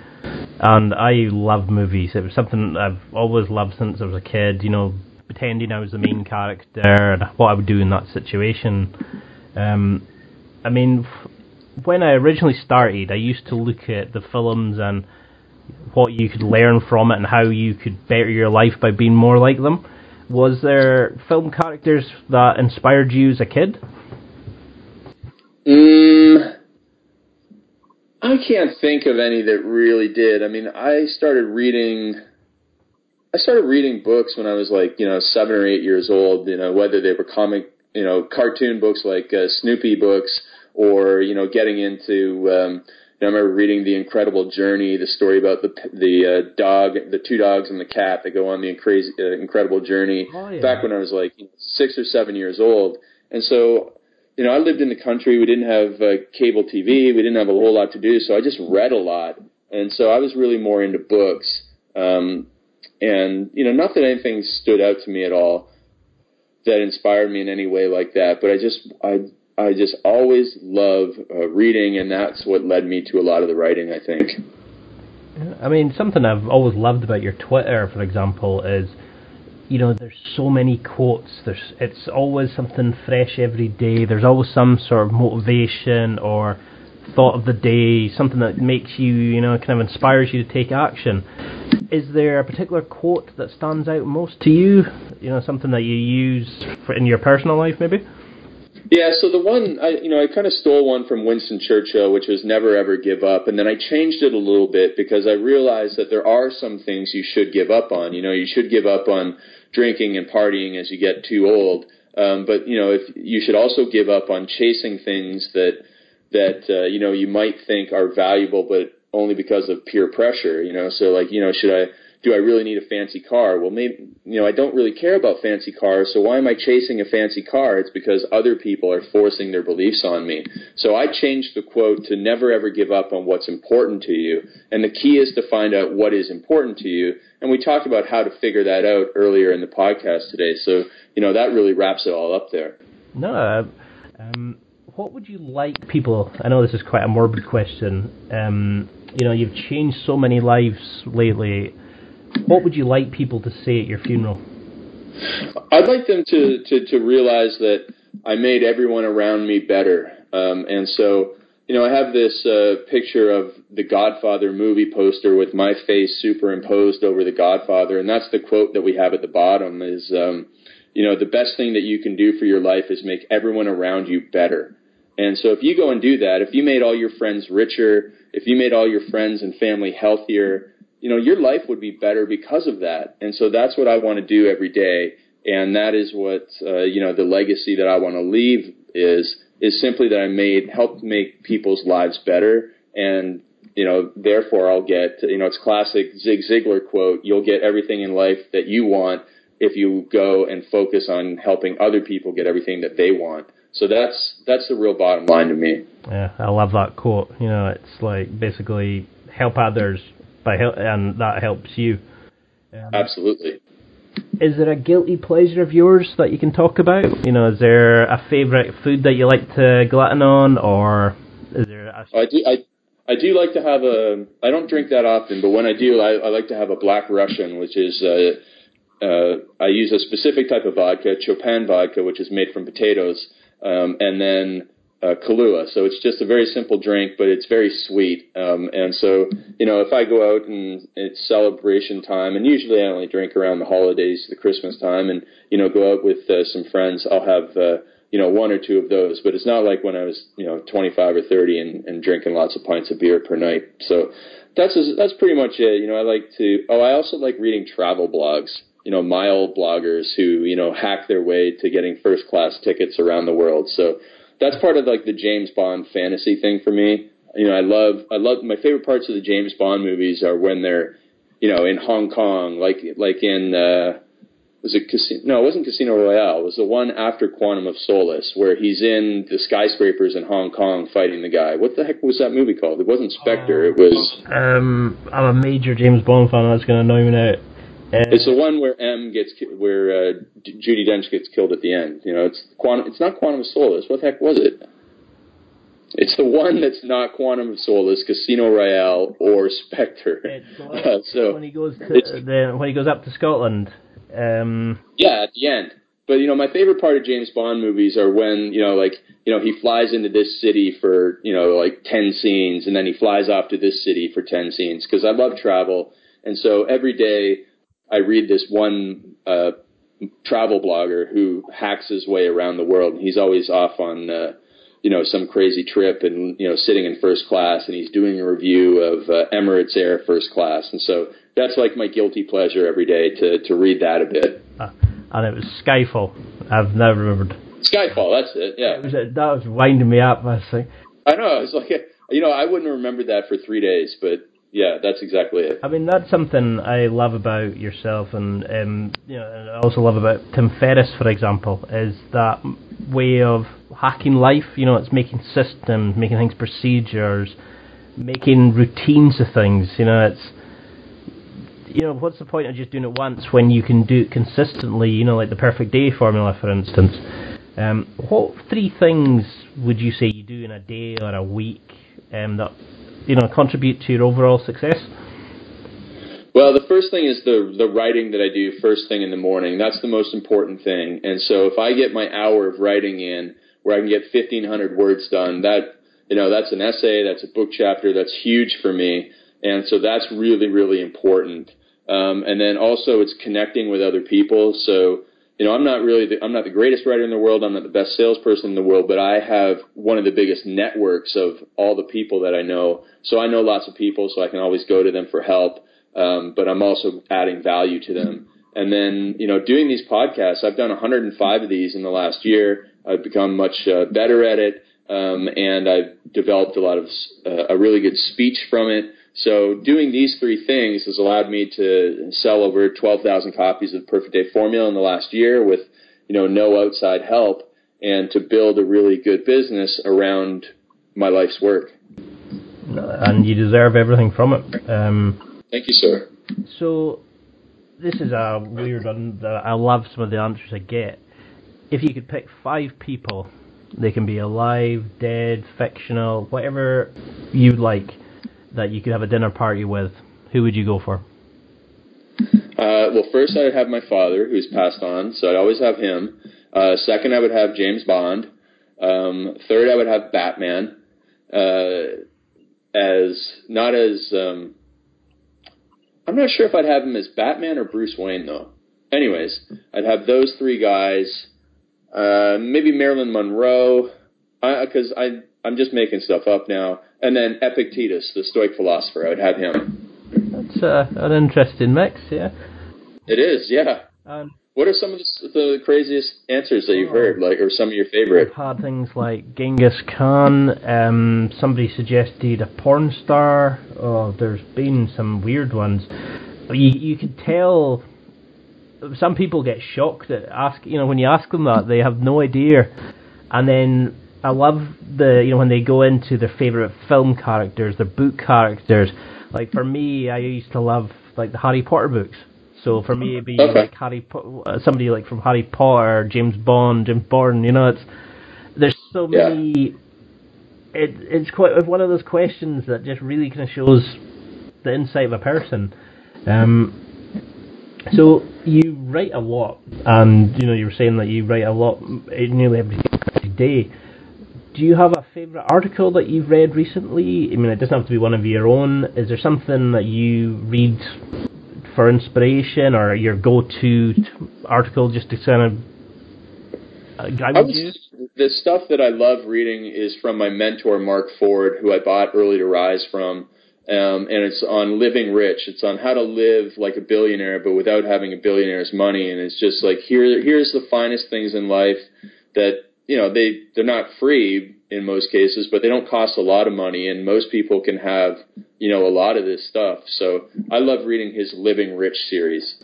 And I love movies. It was something I've always loved since I was a kid. You know, pretending I was the main character and what I would do in that situation. Um, I mean, when I originally started, I used to look at the films and what you could learn from it and how you could better your life by being more like them. Was there film characters that inspired you as a kid? Mm, I can't think of any that really did. I mean, I started reading I started reading books when I was like, you know, seven or eight years old. You know, whether they were comic, you know, cartoon books like uh, Snoopy books, or you know, getting into. Um, I remember reading The Incredible Journey, the story about the the uh, dog, the two dogs and the cat that go on the crazy, uh, incredible journey. Oh, yeah. Back when I was like six or seven years old, and so you know, I lived in the country. We didn't have uh, cable TV. We didn't have a whole lot to do, so I just read a lot, and so I was really more into books. Um, and you know, not that anything stood out to me at all that inspired me in any way like that, but I just I I just always love uh, reading, and that's what led me to a lot of the writing. I think. I mean, something I've always loved about your Twitter, for example, is you know there's so many quotes. There's it's always something fresh every day. There's always some sort of motivation or thought of the day, something that makes you you know kind of inspires you to take action. Is there a particular quote that stands out most to you? You know, something that you use in your personal life, maybe. Yeah, so the one I you know I kind of stole one from Winston Churchill, which was never ever give up, and then I changed it a little bit because I realized that there are some things you should give up on. You know, you should give up on drinking and partying as you get too old, um, but you know if you should also give up on chasing things that that uh, you know you might think are valuable, but only because of peer pressure. You know, so like you know should I do I really need a fancy car? Well, maybe, you know, I don't really care about fancy cars, so why am I chasing a fancy car? It's because other people are forcing their beliefs on me. So I changed the quote to never ever give up on what's important to you. And the key is to find out what is important to you. And we talked about how to figure that out earlier in the podcast today. So, you know, that really wraps it all up there. No, uh, um, what would you like people? I know this is quite a morbid question. Um, you know, you've changed so many lives lately what would you like people to say at your funeral? I'd like them to, to, to realize that I made everyone around me better. Um, and so, you know, I have this uh, picture of the Godfather movie poster with my face superimposed over the Godfather, and that's the quote that we have at the bottom is, um, you know, the best thing that you can do for your life is make everyone around you better. And so if you go and do that, if you made all your friends richer, if you made all your friends and family healthier, you know, your life would be better because of that. And so that's what I want to do every day. And that is what, uh, you know, the legacy that I want to leave is, is simply that I made, helped make people's lives better. And, you know, therefore I'll get, you know, it's classic Zig Ziglar quote, you'll get everything in life that you want if you go and focus on helping other people get everything that they want. So that's that's the real bottom line to me. Yeah, I love that quote. You know, it's like basically help others by and that helps you. Um, Absolutely. Is there a guilty pleasure of yours that you can talk about? You know, is there a favourite food that you like to glutton on, or is there? A... I do. I I do like to have a. I don't drink that often, but when I do, I, I like to have a Black Russian, which is. Uh, uh, I use a specific type of vodka, Chopin vodka, which is made from potatoes, um, and then uh, Kahlua. So it's just a very simple drink, but it's very sweet. Um, and so, you know, if I go out and it's celebration time, and usually I only drink around the holidays, the Christmas time, and, you know, go out with uh, some friends, I'll have, uh, you know, one or two of those. But it's not like when I was, you know, 25 or 30 and, and drinking lots of pints of beer per night. So that's, that's pretty much it. You know, I like to, oh, I also like reading travel blogs you know, mile bloggers who, you know, hack their way to getting first class tickets around the world. So that's part of like the James Bond fantasy thing for me. You know, I love I love my favorite parts of the James Bond movies are when they're, you know, in Hong Kong, like like in uh was it Casino? No, it wasn't Casino Royale. It was the one after Quantum of Solace, where he's in the skyscrapers in Hong Kong fighting the guy. What the heck was that movie called? It wasn't Spectre. It was. Um, I'm a major James Bond fan. That's going to annoy me now. Uh, it's the one where M gets where uh, Judi Dench gets killed at the end. You know, it's quantum. It's not Quantum of Solace. What the heck was it? It's the one that's not Quantum of Solace, Casino Royale, or Spectre. Uh, so when he goes to the, when he goes up to Scotland. Um, yeah, at the end. But you know, my favorite part of James Bond movies are when you know, like you know, he flies into this city for you know like ten scenes, and then he flies off to this city for ten scenes. Because I love travel, and so every day I read this one uh, travel blogger who hacks his way around the world. And he's always off on uh, you know some crazy trip and you know sitting in first class, and he's doing a review of uh, Emirates Air first class. And so that's like my guilty pleasure every day to to read that a bit. Uh, and it was Skyfall. I've never remembered. Skyfall, that's it. Yeah, it was, that was winding me up. I like, I know. I was like you know, I wouldn't remember that for three days, but yeah, that's exactly it. I mean, that's something I love about yourself, and um, you know, I also love about Tim Ferriss, for example, is that way of hacking life. You know, it's making systems, making things procedures, making routines of things. You know, it's you know, what's the point of just doing it once when you can do it consistently? You know, like the perfect day formula, for instance. Um, what three things would you say you do in a day or a week um, that you know contribute to your overall success? Well, the first thing is the the writing that I do first thing in the morning. That's the most important thing. And so if I get my hour of writing in where I can get 1500 words done, that you know, that's an essay, that's a book chapter, that's huge for me. And so that's really really important. Um, and then also it's connecting with other people. So you know, I'm not really the, I'm not the greatest writer in the world. I'm not the best salesperson in the world, but I have one of the biggest networks of all the people that I know. So I know lots of people, so I can always go to them for help. Um, but I'm also adding value to them. And then, you know, doing these podcasts, I've done 105 of these in the last year. I've become much uh, better at it, um, and I've developed a lot of uh, a really good speech from it. So doing these three things has allowed me to sell over 12,000 copies of Perfect Day Formula in the last year with, you know, no outside help and to build a really good business around my life's work. And you deserve everything from it. Um, Thank you, sir. So this is a weird one. I love some of the answers I get. If you could pick five people, they can be alive, dead, fictional, whatever you like that you could have a dinner party with, who would you go for? Uh, well, first I would have my father, who's passed on, so I'd always have him. Uh, second, I would have James Bond. Um, third, I would have Batman. Uh, as not as um, I'm not sure if I'd have him as Batman or Bruce Wayne though. Anyways, I'd have those three guys. Uh, maybe Marilyn Monroe, because I, I I'm just making stuff up now. And then Epictetus, the Stoic philosopher, I would have him. That's uh, an interesting mix, yeah. It is, yeah. Um, what are some of the, the, craziest answers that you've heard, like, or some of your favorite? I've had things like Genghis Khan. Um, somebody suggested a porn star. Oh, there's been some weird ones. You you could tell. Some people get shocked at ask. You know, when you ask them that, they have no idea, and then I love the you know when they go into their favorite film characters, their book characters. Like for me, I used to love like the Harry Potter books. So for me, it'd be okay. like Harry, po- uh, somebody like from Harry Potter, James Bond, James Bond. You know, it's there's so yeah. many. It, it's quite one of those questions that just really kind of shows the insight of a person. Um, so you write a lot, and you know you were saying that you write a lot nearly every day do you have a favourite article that you've read recently? I mean, it doesn't have to be one of your own. Is there something that you read for inspiration or your go-to article just to kind of uh, guide you? The stuff that I love reading is from my mentor Mark Ford, who I bought Early to Rise from. Um, and it's on living rich. It's on how to live like a billionaire, but without having a billionaire's money. And it's just like here, here's the finest things in life that you know they they're not free in most cases, but they don't cost a lot of money, and most people can have you know a lot of this stuff. So I love reading his Living Rich series.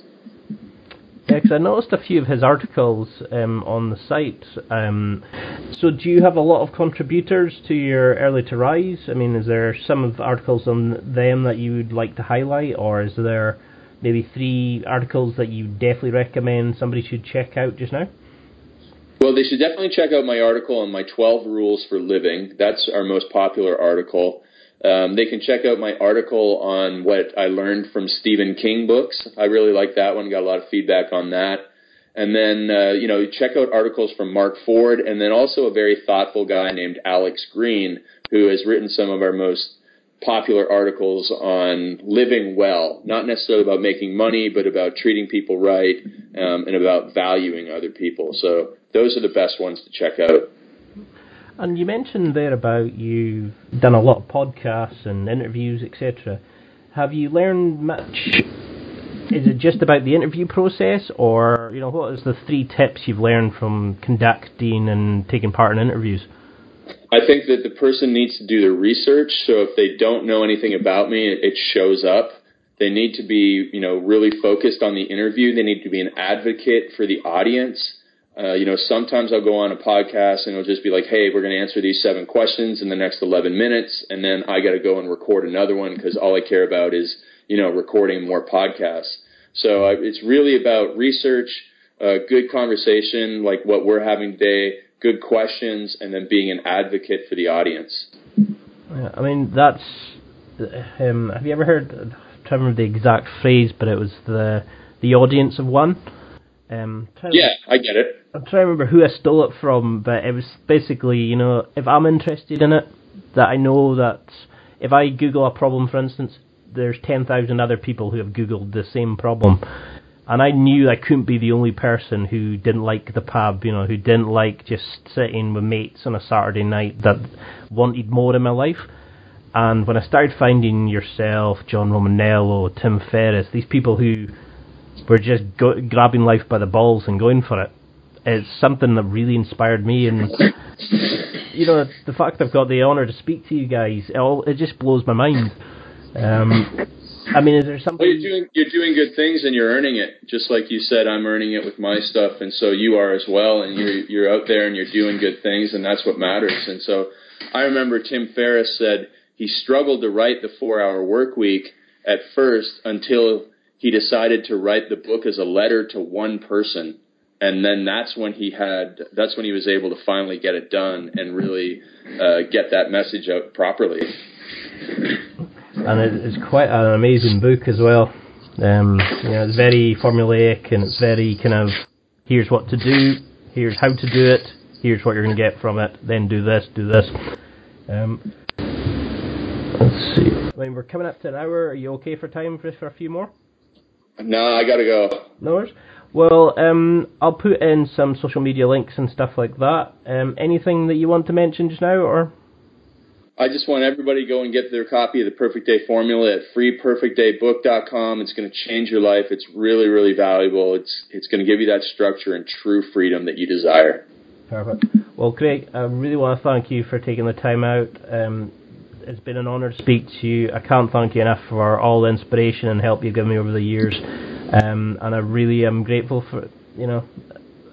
Because I noticed a few of his articles um, on the site. Um, so, do you have a lot of contributors to your Early to Rise? I mean, is there some of the articles on them that you would like to highlight, or is there maybe three articles that you definitely recommend somebody should check out just now? Well, they should definitely check out my article on my 12 rules for living. That's our most popular article. Um, they can check out my article on what I learned from Stephen King books. I really like that one. Got a lot of feedback on that. And then, uh, you know, check out articles from Mark Ford and then also a very thoughtful guy named Alex Green who has written some of our most popular articles on living well, not necessarily about making money, but about treating people right um, and about valuing other people. So those are the best ones to check out. And you mentioned there about you've done a lot of podcasts and interviews, etc. Have you learned much is it just about the interview process, or you know, what is the three tips you've learned from conducting and taking part in interviews? I think that the person needs to do the research. So if they don't know anything about me, it shows up. They need to be, you know, really focused on the interview. They need to be an advocate for the audience. Uh, you know, sometimes I'll go on a podcast and it'll just be like, hey, we're going to answer these seven questions in the next 11 minutes. And then I got to go and record another one because all I care about is, you know, recording more podcasts. So uh, it's really about research, uh, good conversation like what we're having today, good questions, and then being an advocate for the audience. Yeah, I mean, that's. Um, have you ever heard? Trying to remember the exact phrase, but it was the the audience of one. Um, yeah, I get it. I'm trying to remember who I stole it from, but it was basically, you know, if I'm interested in it, that I know that if I Google a problem, for instance, there's 10,000 other people who have Googled the same problem. And I knew I couldn't be the only person who didn't like the pub, you know, who didn't like just sitting with mates on a Saturday night that wanted more in my life. And when I started finding yourself, John Romaniello, Tim Ferriss, these people who were just go- grabbing life by the balls and going for it, it's something that really inspired me. And you know, the fact I've got the honour to speak to you guys, it, all, it just blows my mind. Um, I mean, is there something? Well, you're doing you're doing good things and you're earning it, just like you said. I'm earning it with my stuff, and so you are as well. And you're you're out there and you're doing good things, and that's what matters. And so, I remember Tim Ferriss said he struggled to write the Four Hour Work Week at first until he decided to write the book as a letter to one person and then that's when he had that's when he was able to finally get it done and really uh, get that message out properly and it's quite an amazing book as well. Um, you know, it's very formulaic and it's very kind of here's what to do, here's how to do it, here's what you're going to get from it, then do this, do this. Um, let's see. I mean, we're coming up to an hour. Are you okay for time for, for a few more? No, I gotta go. No worries. Well, um, I'll put in some social media links and stuff like that. Um, anything that you want to mention just now, or? I just want everybody to go and get their copy of the Perfect Day Formula at freeperfectdaybook.com. It's going to change your life. It's really, really valuable. It's it's going to give you that structure and true freedom that you desire. Perfect. Well, Craig, I really want to thank you for taking the time out. Um, it's been an honour to speak to you. I can't thank you enough for all the inspiration and help you've given me over the years. Um, and I really am grateful for, you know,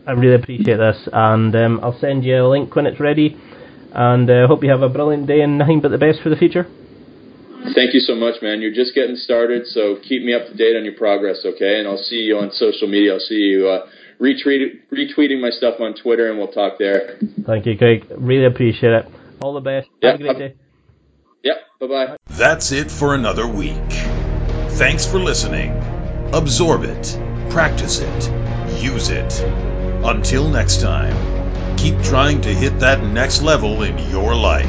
I really appreciate this. And um, I'll send you a link when it's ready and uh, hope you have a brilliant day and nothing but the best for the future. Thank you so much, man. You're just getting started, so keep me up to date on your progress, okay? And I'll see you on social media. I'll see you uh, retweet, retweeting my stuff on Twitter, and we'll talk there. Thank you, Craig. Really appreciate it. All the best. Have a great day. Yep. Bye bye. That's it for another week. Thanks for listening. Absorb it, practice it, use it. Until next time keep trying to hit that next level in your life.